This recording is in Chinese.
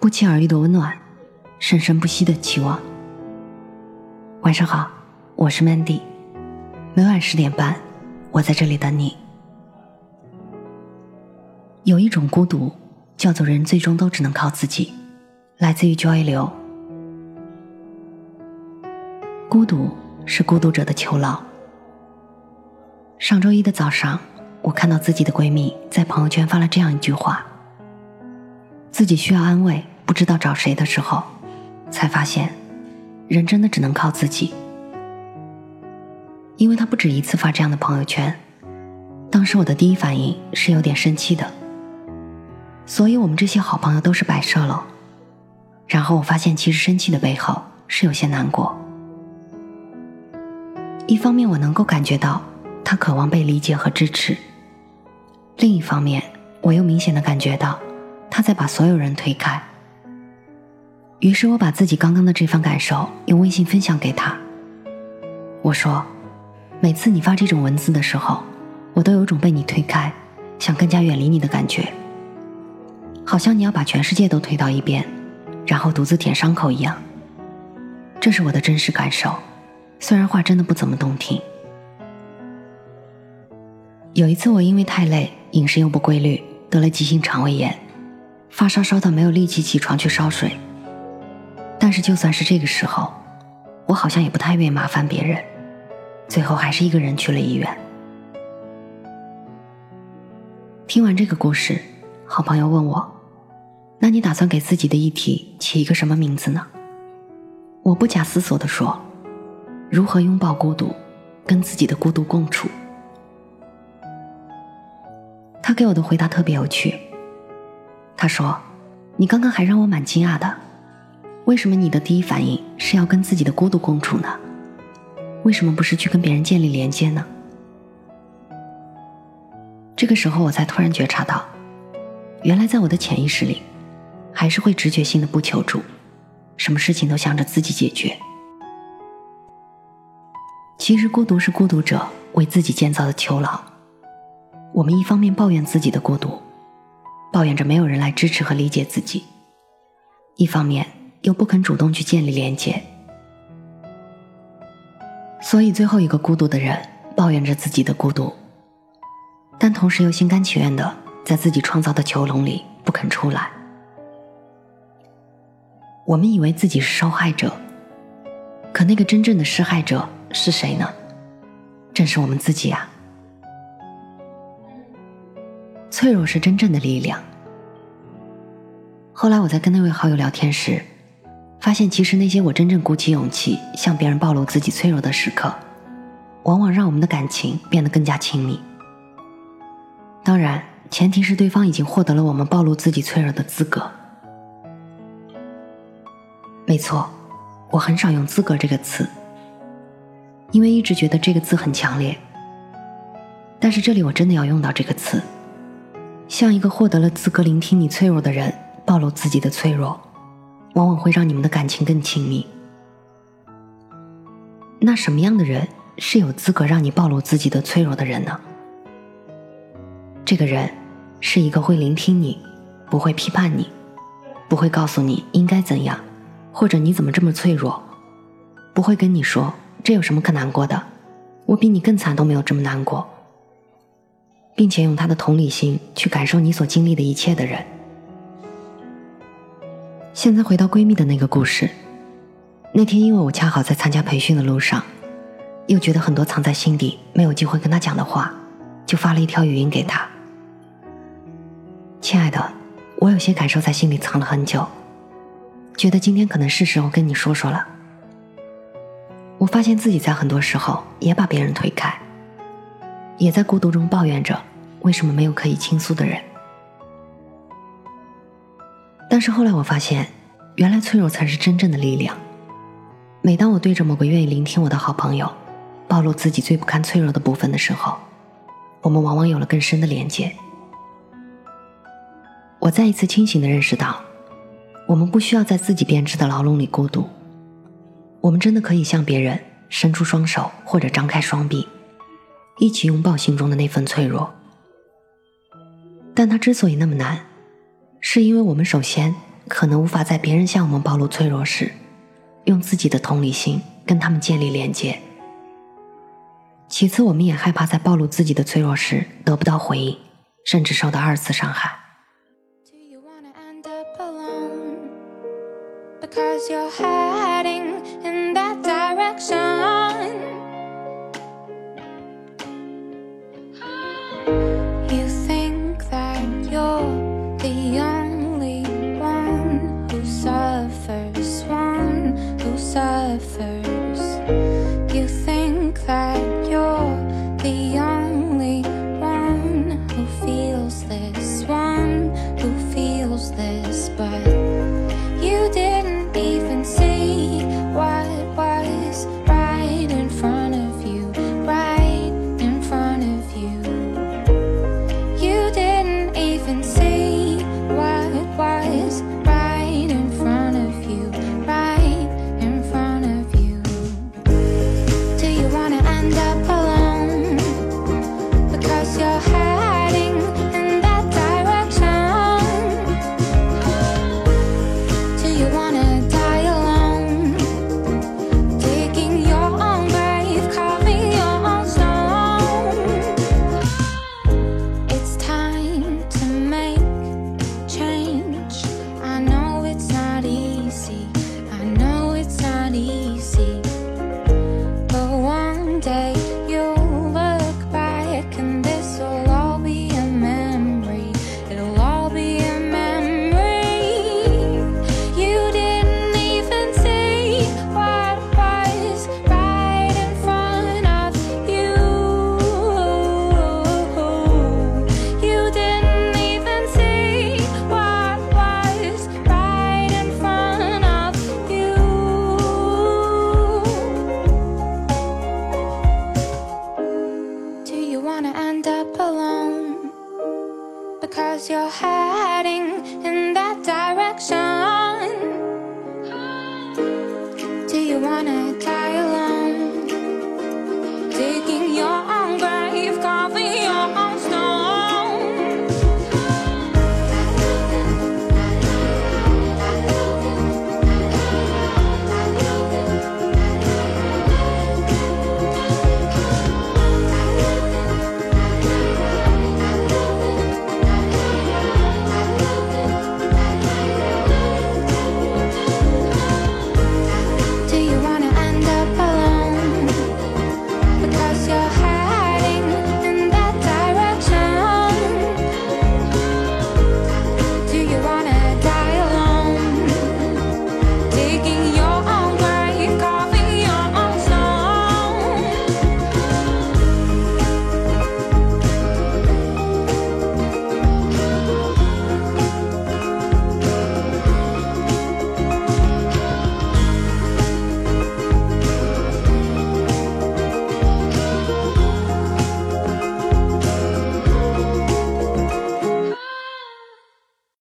不期而遇的温暖，生生不息的期望。晚上好，我是 Mandy，每晚十点半，我在这里等你。有一种孤独，叫做人最终都只能靠自己，来自于 Joy 流。孤独是孤独者的囚牢。上周一的早上，我看到自己的闺蜜在朋友圈发了这样一句话：自己需要安慰。不知道找谁的时候，才发现，人真的只能靠自己。因为他不止一次发这样的朋友圈，当时我的第一反应是有点生气的。所以我们这些好朋友都是摆设了。然后我发现，其实生气的背后是有些难过。一方面我能够感觉到他渴望被理解和支持，另一方面我又明显的感觉到他在把所有人推开。于是我把自己刚刚的这番感受用微信分享给他。我说：“每次你发这种文字的时候，我都有种被你推开，想更加远离你的感觉，好像你要把全世界都推到一边，然后独自舔伤口一样。这是我的真实感受，虽然话真的不怎么动听。有一次我因为太累，饮食又不规律，得了急性肠胃炎，发烧烧到没有力气起床去烧水。”但是就算是这个时候，我好像也不太愿意麻烦别人，最后还是一个人去了医院。听完这个故事，好朋友问我：“那你打算给自己的议题起一个什么名字呢？”我不假思索地说：“如何拥抱孤独，跟自己的孤独共处。”他给我的回答特别有趣。他说：“你刚刚还让我蛮惊讶的。”为什么你的第一反应是要跟自己的孤独共处呢？为什么不是去跟别人建立连接呢？这个时候，我才突然觉察到，原来在我的潜意识里，还是会直觉性的不求助，什么事情都想着自己解决。其实，孤独是孤独者为自己建造的囚牢。我们一方面抱怨自己的孤独，抱怨着没有人来支持和理解自己；一方面，又不肯主动去建立连接，所以最后一个孤独的人抱怨着自己的孤独，但同时又心甘情愿的在自己创造的囚笼里不肯出来。我们以为自己是受害者，可那个真正的施害者是谁呢？正是我们自己啊！脆弱是真正的力量。后来我在跟那位好友聊天时。发现，其实那些我真正鼓起勇气向别人暴露自己脆弱的时刻，往往让我们的感情变得更加亲密。当然，前提是对方已经获得了我们暴露自己脆弱的资格。没错，我很少用“资格”这个词，因为一直觉得这个字很强烈。但是这里我真的要用到这个词，像一个获得了资格聆听你脆弱的人暴露自己的脆弱。往往会让你们的感情更亲密。那什么样的人是有资格让你暴露自己的脆弱的人呢？这个人是一个会聆听你，不会批判你，不会告诉你应该怎样，或者你怎么这么脆弱，不会跟你说这有什么可难过的，我比你更惨都没有这么难过，并且用他的同理心去感受你所经历的一切的人。现在回到闺蜜的那个故事，那天因为我恰好在参加培训的路上，又觉得很多藏在心底没有机会跟她讲的话，就发了一条语音给她。亲爱的，我有些感受在心里藏了很久，觉得今天可能是时候跟你说说了。我发现自己在很多时候也把别人推开，也在孤独中抱怨着为什么没有可以倾诉的人。但是后来我发现，原来脆弱才是真正的力量。每当我对着某个愿意聆听我的好朋友，暴露自己最不堪脆弱的部分的时候，我们往往有了更深的连接。我再一次清醒的认识到，我们不需要在自己编织的牢笼里孤独，我们真的可以向别人伸出双手或者张开双臂，一起拥抱心中的那份脆弱。但它之所以那么难。是因为我们首先可能无法在别人向我们暴露脆弱时，用自己的同理心跟他们建立连接。其次，我们也害怕在暴露自己的脆弱时得不到回应，甚至受到二次伤害。suffer end up alone because you're hiding